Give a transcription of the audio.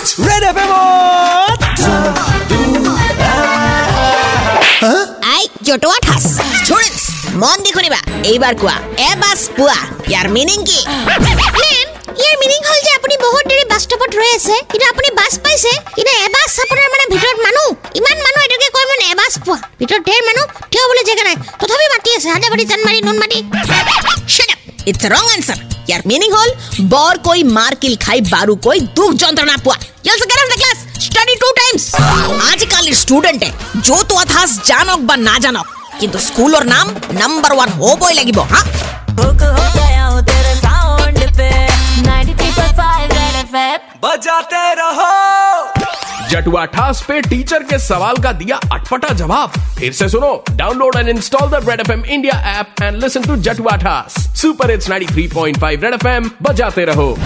Red এফ আই জটোৱা ঠাচ ষ্টুডেণ্টছ মন দি শুনিবা এইবাৰ কোৱা। এবাছ পোৱা ইয়াৰ মিনিং কি? ইয়াৰ মিনিং হ'ল যে আপুনি বহুত দেৰি বাছ ষ্টপত ৰৈ আছে। কিন্তু আপুনি বাছ পাইছে। কিন্তু এবাছ আপোনাৰ মানে ভিতৰত মানুহ। ইমান মানুহ এইটোকে কয় মানে এবাছ পোৱা ভিতৰত ঢেৰ মানুহ। থিয় হ'বলৈ জেগা নাই। তথাপি মাতি আছে। হাতে পাতি জান মাৰি নুন মাতি इट्स रॉन्ग आंसर यार मीनिंग होल बोर कोई मार किल खाई बारू कोई दुख जंत्रणा पुआ यो से करम the class study two times आज काल स्टूडेंट है जो तो अथास जानोक बा ना जानोक किंतु स्कूल और नाम नंबर 1 हो बोई लगी बो हाँ बजाते रहो। जटुआ ठास पे टीचर के सवाल का दिया अटपटा जवाब। फिर से सुनो download and install the Red F M India app and listen to जटुआ ठास super it's 93.5 Red F M बजाते रहो।